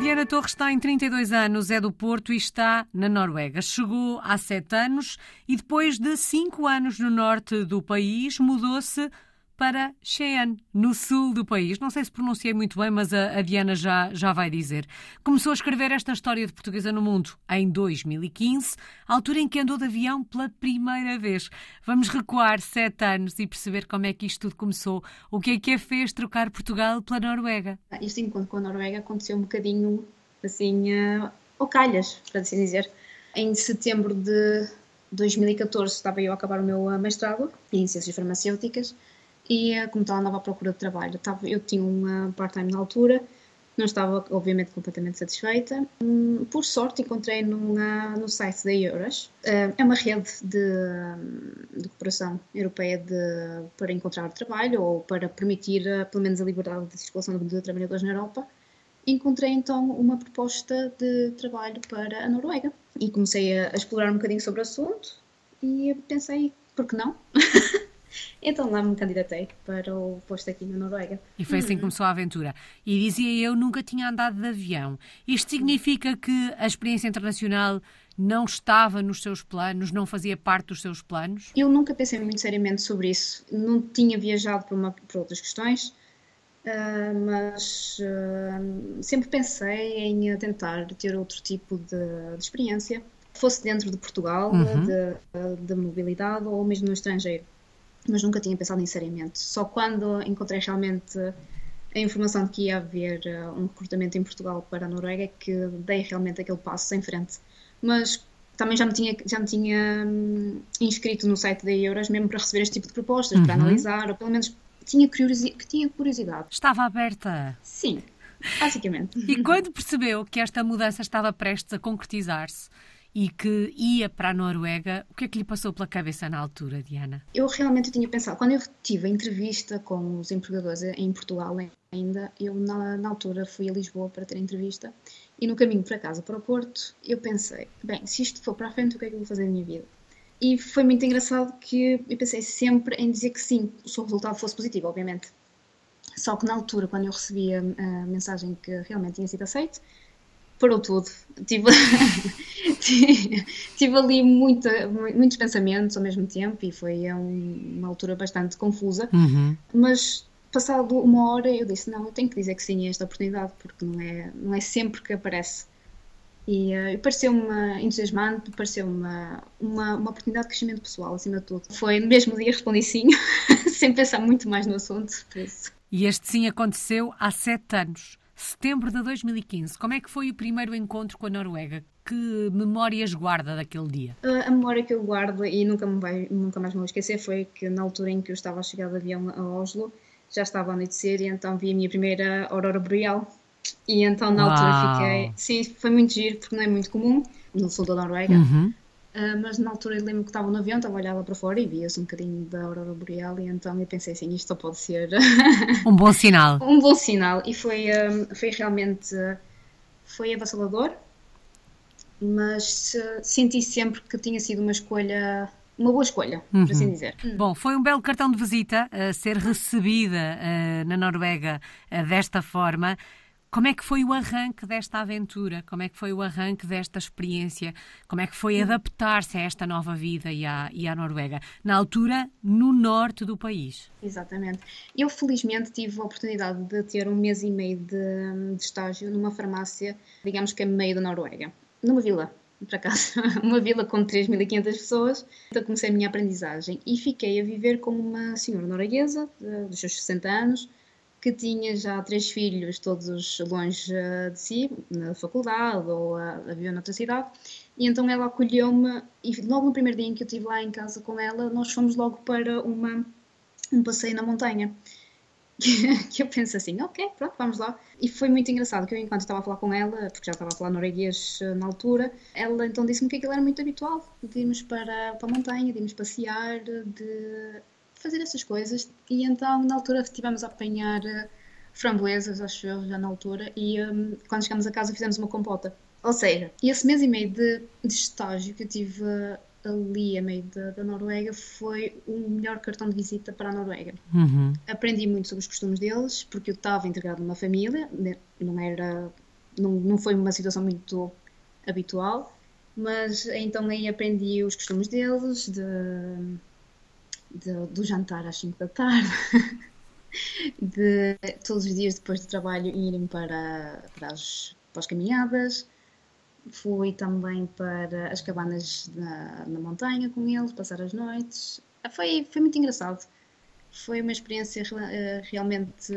Diana Torres tem 32 anos, é do Porto e está na Noruega. Chegou há sete anos e depois de cinco anos no norte do país mudou-se para Cheyenne, no sul do país. Não sei se pronunciei muito bem, mas a, a, Diana já, já vai dizer. Começou a escrever esta história de portuguesa no mundo em 2015, altura em que andou de avião pela primeira vez. Vamos recuar sete anos e perceber como é que isto tudo começou. O que é que a fez trocar Portugal pela Noruega? Este encontro com a Noruega aconteceu um bocadinho assim, uh, ao calhas, para assim dizer. Em setembro de 2014 estava eu a acabar o meu uh, mestrado em Ciências Farmacêuticas e eh, como estava andava à procura de trabalho. Eu, estava, eu tinha uma part-time na altura, não estava obviamente completamente satisfeita. Hum, por sorte encontrei numa, no site da Euras, eh, é uma rede de, de cooperação europeia de, para encontrar trabalho ou para permitir eh, pelo menos a liberdade de circulação de trabalhadores na Europa. Encontrei então uma proposta de trabalho para a Noruega e comecei a explorar um bocadinho sobre o assunto e pensei, por que não? Então lá me candidatei para o posto aqui na Noruega. E foi assim que uhum. começou a aventura. E dizia eu, nunca tinha andado de avião. Isto significa que a experiência internacional não estava nos seus planos, não fazia parte dos seus planos? Eu nunca pensei muito seriamente sobre isso. Não tinha viajado por, uma, por outras questões, uh, mas uh, sempre pensei em tentar ter outro tipo de, de experiência, fosse dentro de Portugal, uhum. de, de mobilidade ou mesmo no estrangeiro mas nunca tinha pensado nisso seriamente. Só quando encontrei realmente a informação de que ia haver uh, um recrutamento em Portugal para a Noruega é que dei realmente aquele passo em frente. Mas também já me tinha, já me tinha hum, inscrito no site da Euros mesmo para receber este tipo de propostas, uhum. para analisar, ou pelo menos tinha, curiosi tinha curiosidade. Estava aberta? Sim, basicamente. e quando percebeu que esta mudança estava prestes a concretizar-se, e que ia para a Noruega. O que é que lhe passou pela cabeça na altura, Diana? Eu realmente tinha pensado, quando eu tive a entrevista com os empregadores em Portugal ainda, eu na, na altura fui a Lisboa para ter a entrevista e no caminho para casa, para o Porto, eu pensei, bem, se isto for para a frente, o que é que eu vou fazer na minha vida? E foi muito engraçado que eu pensei sempre em dizer que sim, se o resultado fosse positivo, obviamente. Só que na altura, quando eu recebi a, mensagem que realmente tinha sido aceito, parou tudo. Tive, tive ali muita, muitos pensamentos ao mesmo tempo e foi uma altura bastante confusa. Uhum. Mas passado uma hora eu disse, não, eu tenho que dizer que sim a esta oportunidade, porque não é, não é sempre que aparece. E uh, pareceu-me entusiasmante, pareceu-me uma, uma, uma oportunidade de crescimento pessoal, acima de tudo. Foi no mesmo dia respondi sim, sem pensar muito mais no assunto. E este sim aconteceu há sete anos setembro de 2015. Como é que foi o primeiro encontro com a Noruega? Que memórias guarda daquele dia? A memória que eu guardo e nunca, me vai, nunca mais me vou esquecer foi que na altura em que eu estava a chegar de avião a Oslo, já estava a anoitecer e então vi a minha primeira aurora boreal. E então na Uau. altura fiquei. Sim, foi muito giro porque não é muito comum no sul da Noruega. Uhum. Uh, mas na altura eu lembro que estava no avião, estava a olhar lá para fora e via-se um bocadinho da aurora boreal e então eu pensei assim, isto só pode ser um bom sinal. um bom sinal e foi, um, foi realmente foi avassalador, mas uh, senti sempre que tinha sido uma escolha uma boa escolha, uhum. por assim dizer. Bom, foi um belo cartão de visita uh, ser recebida uh, na Noruega uh, desta forma. Como é que foi o arranque desta aventura? Como é que foi o arranque desta experiência? Como é que foi adaptar-se a esta nova vida e à, e à Noruega? Na altura, no norte do país. Exatamente. Eu, felizmente, tive a oportunidade de ter um mês e meio de, de estágio numa farmácia, digamos que é meio da Noruega, numa vila, por acaso, uma vila com 3.500 pessoas. Então comecei a minha aprendizagem e fiquei a viver com uma senhora norueguesa, dos seus 60 anos, que tinha já três filhos, todos longe eh, de si, na faculdade ou a, a viver noutra cidade, e então ela acolheu-me e logo no primeiro dia em que eu estive lá em casa com ela, nós fomos logo para uma, um passeio na montanha. que eu penso assim, ok, pronto, vamos lá. E foi muito engraçado que eu, enquanto estava a falar com ela, porque já estava a falar norueguês eh, na altura, ela então disse-me que aquilo era muito habitual, de irmos para, para a montanha, de irmos passear, de fazer essas coisas. E então, na altura, estivemos a apanhar eh, framboesas, acho eu, já na altura, e um, quando chegámos a casa fizemos uma compota. Ou seja, esse mês e meio de, de estágio que eu tive uh, ali a meio da, da, Noruega foi o melhor cartão de visita para a Noruega. Uhum. Aprendi muito sobre os costumes deles, porque eu estava integrado numa família, né, não era não, não foi uma situação muito habitual, mas então aí aprendi os costumes deles, de, de do jantar às 5 da tarde, de todos os dias depois do trabalho irem para, para, as, para as caminhadas. Fui também para as cabanas na, na montanha com eles, passar as noites. Foi, foi muito engraçado. Foi uma experiência uh, realmente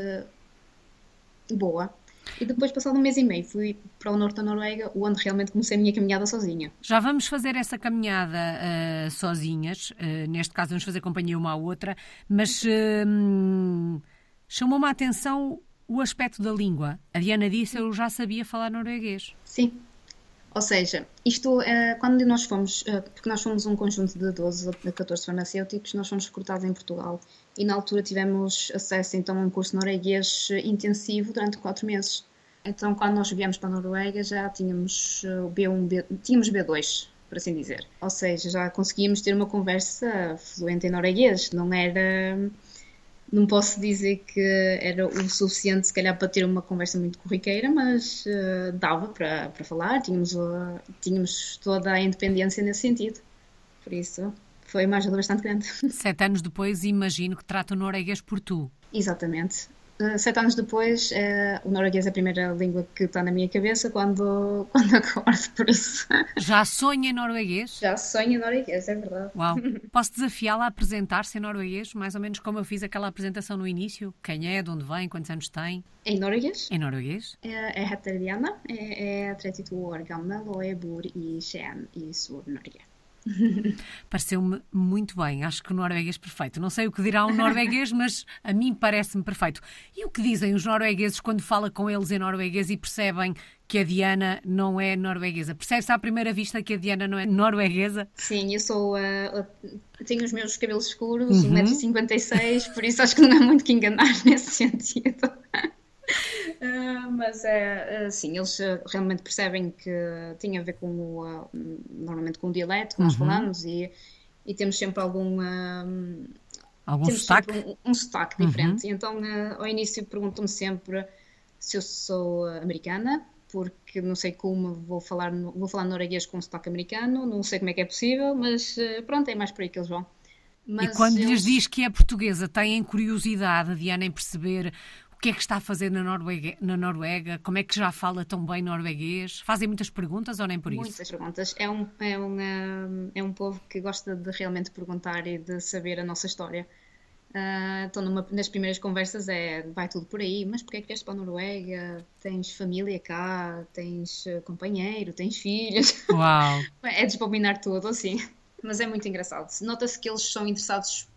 boa. E depois, passado um mês e meio, fui para o norte da Noruega, onde realmente comecei a minha caminhada sozinha. Já vamos fazer essa caminhada uh, sozinhas. Uh, neste caso, vamos fazer companhia uma à outra. Mas uh, chamou-me a atenção o aspecto da língua. A Diana disse eu já sabia falar norueguês. Sim. Ou seja, isto, quando nós fomos, porque nós fomos um conjunto de 12 a 14 farmacêuticos, nós fomos recrutados em Portugal e na altura tivemos acesso então a um curso norueguês intensivo durante quatro meses. Então, quando nós viemos para a Noruega, já tínhamos o B1, B, tínhamos B2, por assim dizer. Ou seja, já conseguíamos ter uma conversa fluente em norueguês. Não era. Não posso dizer que era o suficiente, se calhar, para ter uma conversa muito corriqueira, mas uh, dava para, para falar, tínhamos, uh, tínhamos toda a independência nesse sentido. Por isso, foi uma ajuda bastante grande. Sete anos depois, imagino que trata o norueguês por tu. Exatamente. Uh, sete anos depois, uh, o norueguês é a primeira língua que está na minha cabeça quando, quando acordo, por isso. Já sonha em norueguês? Já sonho em norueguês, é verdade. Uau! Posso desafiá-la a apresentar-se em norueguês, mais ou menos como eu fiz aquela apresentação no início? Quem é, de onde vem, quantos anos tem? Em norueguês? Em norueguês? Jeg heter Diana, jeg er 32 år gammel og jeg bor i Skien i Sør-Norge. Pareceu-me muito bem. Acho que o norueguês perfeito. Não sei o que dirá um norueguês, mas a mim parece-me perfeito. E o que dizem os noruegueses quando fala com eles em norueguês e percebem que a Diana não é norueguesa? Percebe-se à primeira vista que a Diana não é norueguesa? Sim, eu sou. Uh, tenho os meus cabelos escuros, uhum. 1,56m, por isso acho que não há muito que enganar nesse sentido. Uh, mas é assim, eles ah, realmente percebem que tem a ver com o, uh, normalmente com o dialeto que uhum. nós falamos e, e temos sempre algum uh, algum sotaque? Um, um sotaque uhum. diferente. Então ao início perguntam-me sempre se eu sou americana, porque não sei como vou falar, vou falar norueguês com um sotaque americano, não sei como é que é possível, mas pronto, é mais por aí que eles vão. Mas e quando eles... lhes diz que é portuguesa, têm curiosidade, Diana, em perceber que é que está a fazer na Noruega, na Noruega? Como é que já fala tão bem norueguês? Fazem muitas perguntas ou nem por isso? Muitas perguntas. É um, é, um, eh, é um povo que gosta de realmente perguntar e de saber a nossa história. Uh, então, numa, nas primeiras conversas é vai tudo por aí, mas porquê é que vieste para a Noruega? Tens família cá? Tens eh, companheiro? Tens filhos? Uau! é desbobinar tudo, assim. Mas é muito engraçado. Nota-se que eles são interessados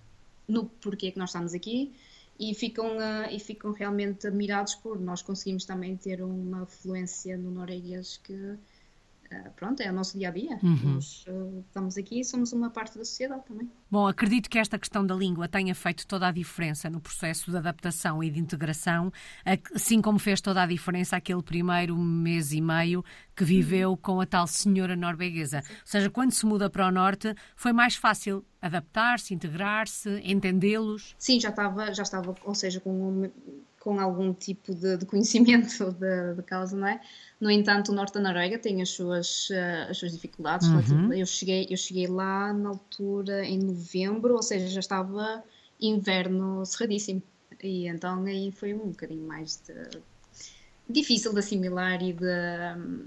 no porquê que nós estamos aqui e ficam, uh, e ficam realmente admirados por nós conseguimos também ter uma fluência no norueguês que pronto, é o nosso dia a dia. Uhum. Nós uh, estamos aqui e somos uma parte da sociedade também. Bom, acredito que esta questão da língua tenha feito toda a diferença no processo de adaptação e de integração, assim como fez toda a diferença aquele primeiro mês e meio que viveu uhum. com a tal senhora norueguesa. Ou seja, quando se muda para o norte, foi mais fácil adaptar-se, integrar-se, entendê-los? Sim, já estava, já estava, ou seja, com, com algum tipo de, de conhecimento da causa, não é? No entanto, o norte da Noruega tem as suas, uh, as suas dificuldades. Uhum. Eu, cheguei, eu cheguei lá na altura em novembro, ou seja, já estava inverno cerradíssimo. E então aí foi um bocadinho mais de, difícil de assimilar e, de,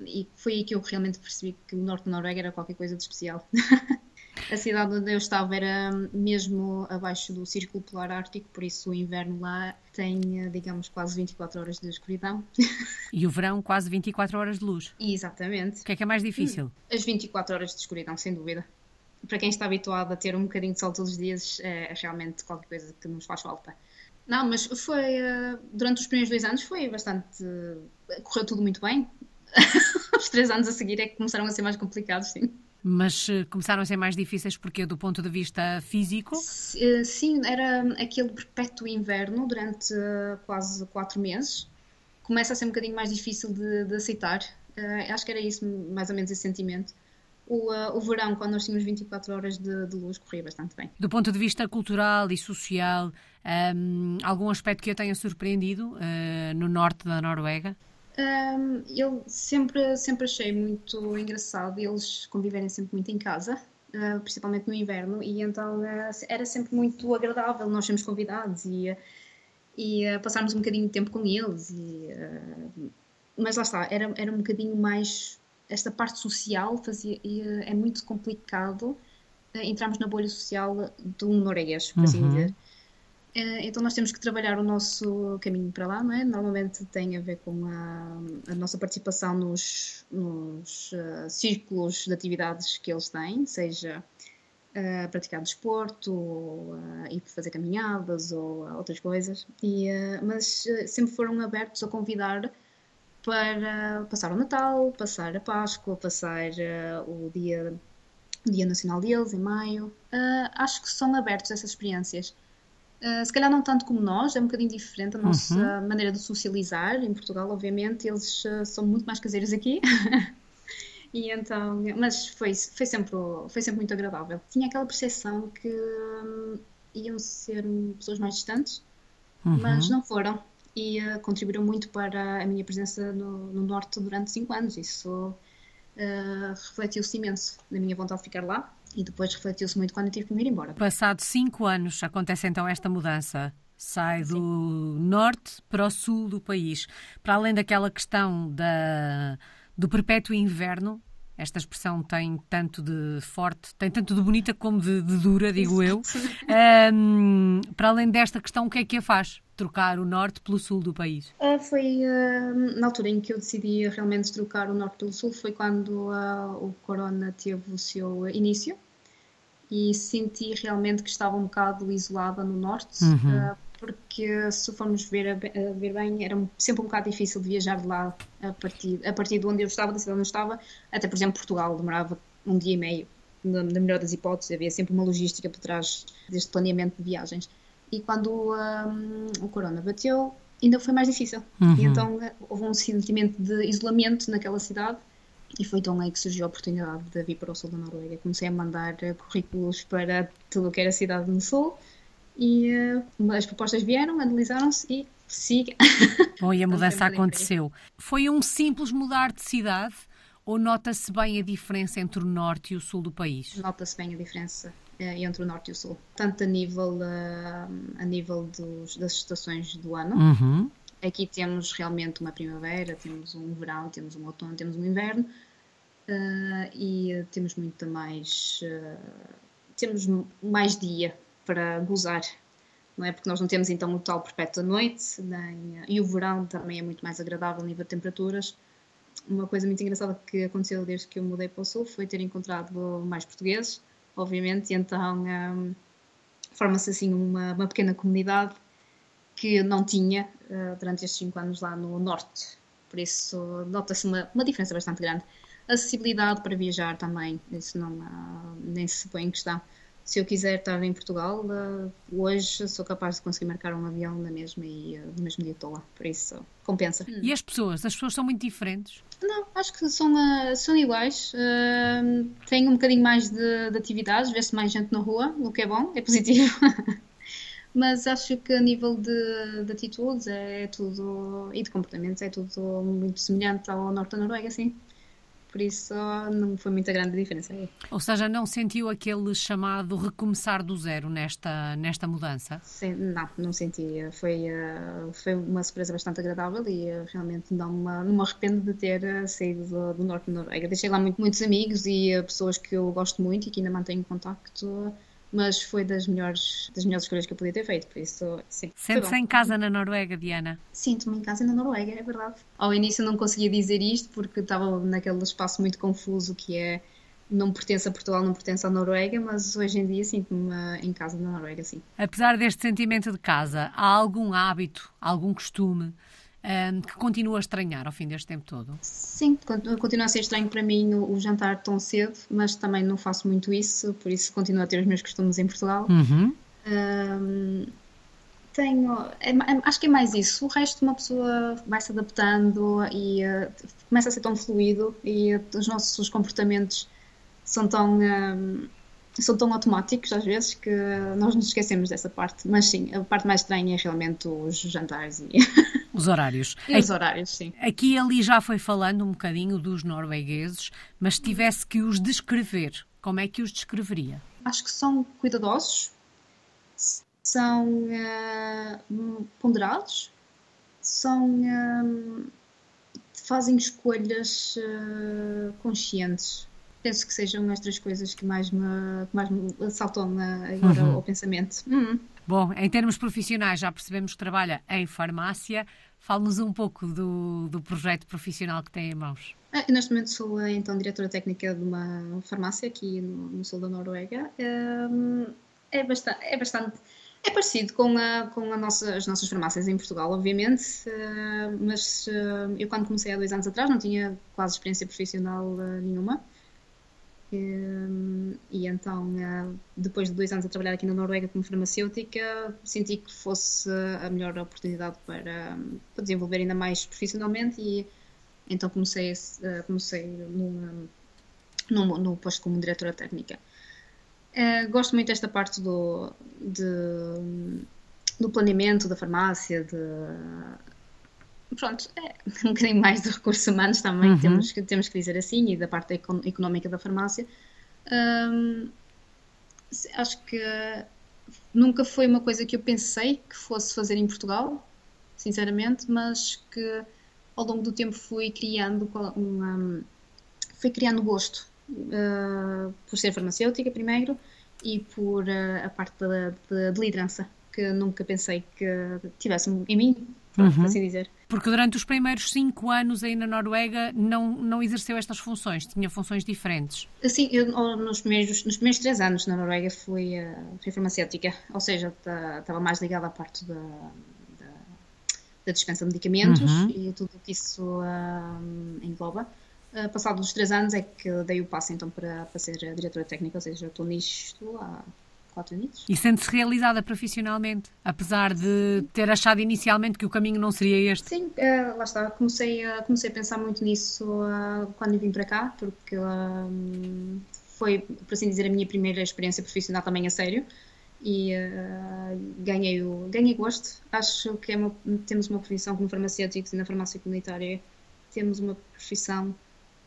e foi aí que eu realmente percebi que o norte da Noruega era qualquer coisa de especial. A cidade onde eu estava era mesmo abaixo do Círculo Polar Ártico, por isso o inverno lá tem, digamos, quase 24 horas de escuridão. E o verão, quase 24 horas de luz. Exatamente. O que é que é mais difícil? Hum, as 24 horas de escuridão, sem dúvida. Para quem está habituado a ter um bocadinho de sol todos os dias, é realmente qualquer coisa que nos faz falta. Não, mas foi. Eh, durante os primeiros dois anos foi bastante. correu tudo muito bem. os três anos a seguir é que começaram a ser mais complicados, sim. Mas uh, começaram a ser mais difíceis porque do ponto de vista físico? Eh, sim, era aquele perpétuo inverno durante uh, quase quatro meses. Começa a ser um bocadinho mais difícil de, de aceitar. Uh, acho que era isso, mais ou menos esse sentimento. O, o verão, quando nós tínhamos 24 horas de, de, luz, corria bastante bem. Do ponto de vista cultural e social, um, algum aspecto que eu tenha surpreendido no norte da Noruega? Um, eu sempre, sempre achei muito engraçado eles conviverem sempre muito em casa, uh, principalmente no inverno, e então uh, era sempre muito agradável nós sermos convidados e, e uh, passarmos um bocadinho de tempo com eles. E, mas lá está, era, era um bocadinho mais. Esta parte social fazia, é muito complicado entrarmos na bolha social do norueguês, por assim uhum. dizer. Eh, então nós temos que trabalhar o nosso caminho para lá, não é? Normalmente tem a ver com a, a nossa participação nos, nos uh, círculos de atividades que eles têm, seja uh, praticar desporto, ou uh, ir fazer caminhadas ou outras coisas, e, mas sempre foram abertos a convidar para passar o Natal, passar a Páscoa, passar o dia, dia Nacional deles em maio. acho que são abertos essas experiências. Uh, se calhar não tanto como nós, é um bocadinho diferente a nossa uhum. maneira de socializar. Em Portugal, obviamente, eles uh, são muito mais caseiros aqui. e então, mas foi, foi, sempre, foi sempre muito agradável. Tinha aquela percepção que um, iam ser pessoas mais distantes, uhum. mas não foram. E uh, contribuíram muito para a minha presença no, no Norte durante cinco anos. Isso refletiu-se imenso na minha vontade de ficar lá e depois refletiu-se muito quando eu tive que me ir embora. Passado cinco anos, acontece então esta mudança. Sai do Sim. norte para o sul do país. Para além daquela questão da, do perpétuo inverno, esta expressão tem tanto de forte, tem tanto de bonita como de, de dura, digo eu. Um, para além desta questão, o que é que a faz? Trocar o norte pelo sul do país? Uh, foi uh, na altura em que eu decidi realmente trocar o norte pelo sul, foi quando uh, o corona teve o seu início e senti realmente que estava um bocado isolada no norte. Uhum porque se formos ver, ver bem, era sempre um bocado difícil de viajar de lá a partir, a partir de onde eu estava, da cidade onde eu estava, até por exemplo Portugal, demorava um dia e meio, na melhor das hipóteses, havia sempre uma logística por trás deste planeamento de viagens. E quando um, o corona bateu, ainda foi mais difícil. Uhum. E então houve um sentimento de isolamento naquela cidade e foi então aí que surgiu a oportunidade de vir para o sul da Noruega. Comecei a mandar currículos para tudo o que era cidade no sul e uh, as propostas vieram, analisaram-se e siga. Bom, e a mudança aconteceu. Foi um simples mudar de cidade ou nota-se bem a diferença entre o norte e o sul do país? Nota-se bem a diferença entre o norte e o sul, tanto a nível, uh, a nível dos, das estações do ano. Uhum. Aqui temos realmente uma primavera, temos um verão, temos um outono, temos um inverno e temos muito mais. temos mais dia para gozar, não é? Porque nós não temos então o tal perpétuo da noite, nem, e o verão também é muito mais agradável a nível de temperaturas. Uma coisa muito engraçada que aconteceu desde que eu mudei para o Sul foi ter encontrado mais portugueses, obviamente, e então um, forma-se assim uma, uma, pequena comunidade que não tinha uh, durante estes cinco anos lá no Norte. Por isso, nota-se uma, uma diferença bastante grande. Acessibilidade para viajar também, isso não, uh, nem se põe em questão se eu quiser estar em Portugal, uh, hoje sou capaz de conseguir marcar um avião na mesma e uh, no mesmo dia estou lá. Por isso, compensa. E as pessoas? As pessoas são muito diferentes? Não, acho que são, uh, são iguais. Uh, têm um bocadinho mais de, de atividades, vê-se mais gente na rua, o que é bom, é positivo. Mas acho que a nível de, de atitudes é tudo, e de comportamentos é tudo muito semelhante ao norte da Noruega, sim por isso não foi muita grande diferença. Ou seja, não sentiu aquele chamado recomeçar do zero nesta, nesta mudança? Sim, não, não senti. Foi, uh, foi uma surpresa bastante agradável e uh, realmente não me, não me arrependo de ter uh, saído do, do norte da Noruega. Deixei lá muito, muitos amigos e pessoas que eu gosto muito e que ainda mantenho contacto mas foi das melhores, das melhores escolhas que eu podia ter feito, por isso, sim. Sente-se em casa na Noruega, Diana? Sinto-me em casa na Noruega, é verdade. Ao início não conseguia dizer isto porque estava naquele espaço muito confuso que é não pertence a Portugal, não pertence à Noruega, mas hoje em dia sinto-me em casa na Noruega, sim. Apesar deste sentimento de casa, há algum hábito, algum costume um, que continua a estranhar ao fim deste tempo todo? Sim, continua a ser estranho para mim o, o, jantar tão cedo, mas também não faço muito isso, por isso continuo a ter os meus costumes em Portugal. Uhum. Um, tenho, é, é, acho que é mais isso. O resto, uma pessoa vai se adaptando e uh, começa a ser tão fluido e uh, os nossos comportamentos são tão. Um, são tão automáticos às vezes que nós nos esquecemos dessa parte. Mas sim, a parte mais estranha é realmente os jantares e Os horários. E os horários, sim. Aqui e ali já foi falando um bocadinho dos noruegueses, mas se tivesse que os descrever, como é que os descreveria? Acho que são cuidadosos, são uh, ponderados, são uh, fazem escolhas uh, conscientes. Penso que sejam as três coisas que mais me, que mais me saltam agora uhum. ao pensamento. Uhum. Bom, em termos profissionais, já percebemos que trabalha em farmácia. Fale-nos um pouco do, do projeto profissional que tem em mãos. Ah, neste momento sou então diretora técnica de uma farmácia aqui no, no sul da Noruega. É, é, bastante, é bastante é parecido com, a, com a nossa, as nossas farmácias em Portugal, obviamente, uh, mas uh, eu quando comecei há dois anos atrás não tinha quase experiência profissional uh, nenhuma. E então, depois de dois anos a trabalhar aqui na Noruega como farmacêutica, senti que fosse a melhor oportunidade para, para desenvolver ainda mais profissionalmente e então comecei, comecei no, no, no posto como diretora técnica. Uh, gosto muito desta parte do, de, do planeamento da farmácia, de, pronto, é um bocadinho mais de recursos humanos também, uhum. temos, que, temos que dizer assim, e da parte económica da farmácia. Um, acho que nunca foi uma coisa que eu pensei que fosse fazer em Portugal, sinceramente, mas que ao longo do tempo fui criando uma, fui criando gosto uh, por ser farmacêutica primeiro e por uh, a parte de, liderança, que nunca pensei que tivesse em mim, por uhum. assim dizer. Porque durante os primeiros cinco anos aí na Noruega não, não exerceu estas funções, tinha funções diferentes? Sim, eu nos primeiros, nos primeiros três anos na Noruega fui, uh, fui farmacêutica, ou seja, estava mais ligada à parte da, da, da dispensa de medicamentos uhum. e tudo o que isso uh, engloba. Uh, passado os três anos é que dei o passo então para, para ser diretora técnica, ou seja, estou nisto há quatro. E sente-se realizada profissionalmente, apesar de ter achado inicialmente que o caminho não seria este? Sim, uh, lá está. Comecei a, comecei a pensar muito nisso uh, quando vim para cá, porque foi, por assim dizer, a minha primeira experiência profissional também a sério e uh, ganhei, o, ganhei gosto. Acho que é uma, temos uma profissão como farmacêuticos e na farmácia comunitária temos uma profissão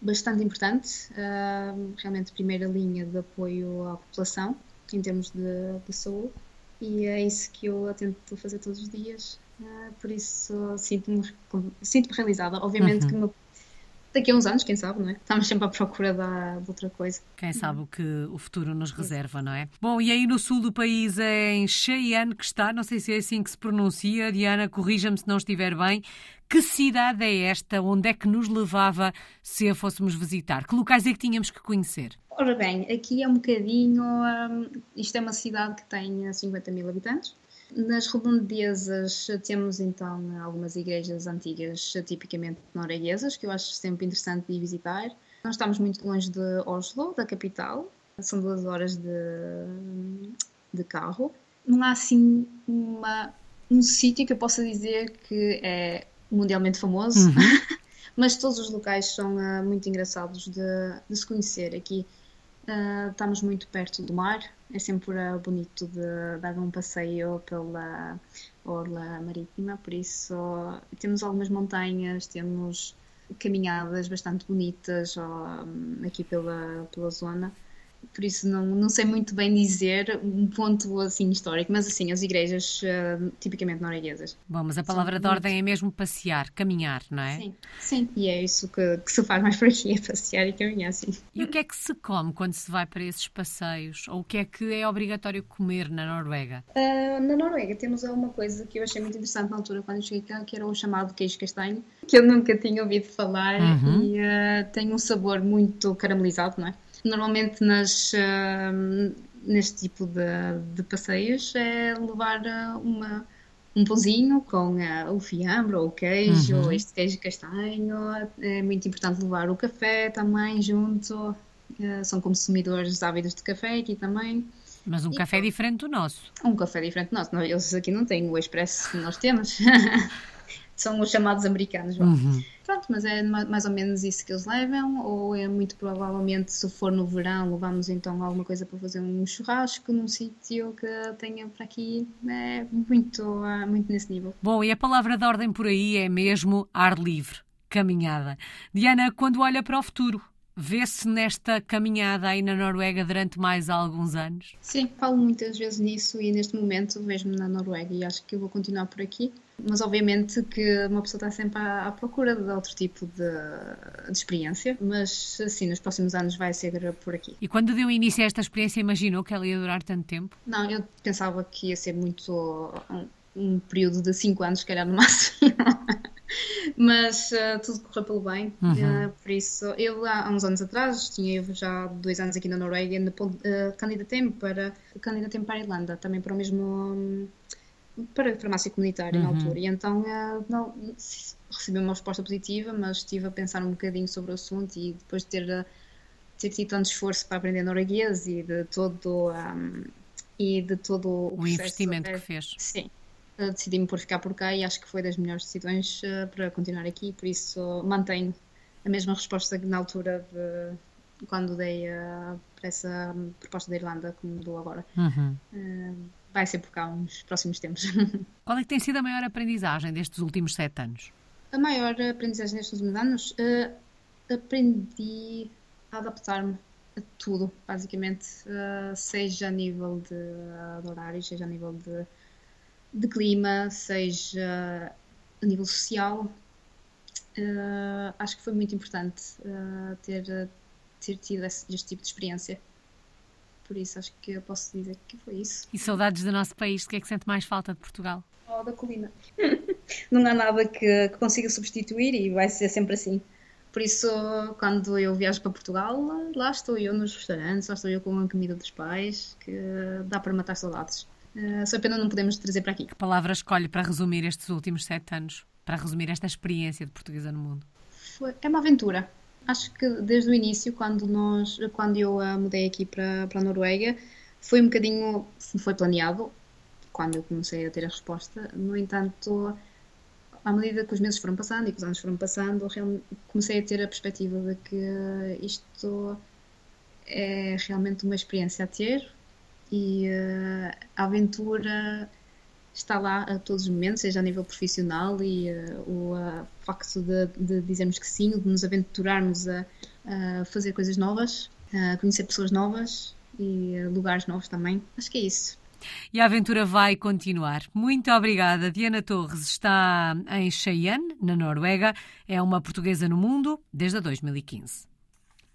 bastante importante, uh, realmente primeira linha de apoio à população em termos de, de saúde e é isso que eu tento fazer todos os dias. Uh, por isso sinto-me sinto realizada. Obviamente uhum. que daqui a uns anos, quem sabe, não é? Estamos sempre à procura da, de outra coisa. Quem sabe o que o futuro nos reserva, não é? Bom, e aí no sul do país é em Cheyenne que está, não sei se é assim que se pronuncia, Diana, corrija-me se não estiver bem. Que cidade é esta? Onde é que nos levava se a fôssemos visitar? Que locais é que tínhamos que conhecer? Ora bem, aqui é um bocadinho. Um, isto é uma cidade que tem 50 mil habitantes nas redondezas temos então algumas igrejas antigas tipicamente norueguesas, que eu acho sempre interessante de visitar. Não estamos muito longe de Oslo, da capital, são duas horas de, de carro. Não há assim uma, um sítio que eu possa dizer que é mundialmente famoso, uhum. mas todos os locais são muito engraçados de, de se conhecer. Aqui Uh, estamos muito perto do mar, é sempre uh, bonito de dar um passeio pela orla marítima, por isso temos algumas montanhas, temos caminhadas bastante bonitas um, aqui pela, pela zona por isso não, não sei muito bem dizer um ponto assim histórico, mas assim, as igrejas uh, tipicamente norueguesas. Bom, mas a palavra de ordem é mesmo passear, caminhar, não é? Sim, sim, e é isso que, que, se faz mais por aqui, é passear e caminhar, sim. E o que é que se come quando se vai para esses passeios? Ou o que é que é obrigatório comer na Noruega? Uh, na Noruega temos uma coisa que eu achei muito interessante na altura quando cheguei cá, que era o chamado queijo castanho, que eu nunca tinha ouvido falar uhum. e uh, tem um sabor muito caramelizado, não é? Normalmente nas, uh, neste tipo de, de, passeios é levar ah, uma, um pãozinho com uh, o fiambre ou o queijo, uhum. ou este queijo castanho. É muito importante levar o café também junto. Uh, são consumidores ávidos de café aqui também. Mas um e, café diferente do nosso. Um café diferente do nosso. Eles aqui não têm o expresso que nós temos. são os chamados americanos. Uhum. Pronto, mas é mais ou menos isso que eles levam, ou é muito provavelmente, se for no verão, levamos então alguma coisa para fazer um churrasco num sítio que tenha para aqui, é muito, ah, muito nesse nível. Bom, e a palavra de ordem por aí é mesmo ar livre, caminhada. Diana, quando olha para o futuro, Vê-se nesta caminhada aí na Noruega durante mais alguns anos? Sim, falo muitas vezes nisso e neste momento vejo-me na Noruega e acho que eu vou continuar por aqui. Mas obviamente que uma pessoa está sempre à, à procura de outro tipo de, de, experiência, mas assim, nos próximos anos vai ser por aqui. E quando deu início a esta experiência, imaginou que ela ia durar tanto tempo? Não, eu pensava que ia ser muito um, um período de 5 anos, se calhar no máximo. mas uh, tudo correu pelo bem. Uhum. Uh, por isso, eu há uns anos atrás, tinha eu já dois anos aqui na Noruega, uh, candidatei-me para, candidatei para a Irlanda, também para o mesmo. Um, para a farmácia comunitária uhum. na altura. E então uh, não, recebi uma resposta positiva, mas estive a pensar um bocadinho sobre o assunto e depois de ter, ter tido tanto esforço para aprender norueguês e de todo. Um, e de todo o, o investimento que fez. Sim, decidi-me por ficar por cá e acho que foi das melhores decisões uh, para continuar aqui, por isso mantenho a mesma resposta que na altura de quando dei uh, para essa proposta da Irlanda como dou agora. Uhum. Uh, vai ser por cá uns próximos tempos. Qual é que tem sido a maior aprendizagem destes últimos sete anos? A maior aprendizagem destes últimos anos, aprendi a adaptar-me a tudo, basicamente, seja a nível de, de horários, seja a nível de de clima, seja a nível social. Uh, acho que foi muito importante uh, ter, ter tido esse, este tipo de experiência. Por isso, acho que eu posso dizer que foi isso. E saudades do nosso país? O que é que sente mais falta de Portugal? Oh, da colina. Não há nada que, que consiga substituir e vai ser sempre assim. Por isso, quando eu viajo para Portugal, lá estou eu nos restaurantes, lá estou eu com a comida dos pais, que dá para matar saudades. Uh, só pena não podemos trazer para aqui. Que palavra escolhe para resumir estes últimos sete anos? Para resumir esta experiência de portuguesa no mundo? Foi, é uma aventura. Acho que desde o início, quando, nós, quando eu uh, mudei aqui para, para a Noruega, foi um bocadinho. foi planeado, quando eu comecei a ter a resposta. No entanto, à medida que os meses foram passando e que os anos foram passando, comecei a ter a perspectiva de que isto é realmente uma experiência a ter, e uh, a aventura está lá a todos os momentos, seja a nível profissional e uh, o uh, facto de, de, dizermos que sim, de nos aventurarmos a, a fazer coisas novas, a conhecer pessoas novas e lugares novos também. Acho que é isso. E a aventura vai continuar. Muito obrigada. Diana Torres está em Cheyenne, na Noruega. É uma portuguesa no mundo desde 2015.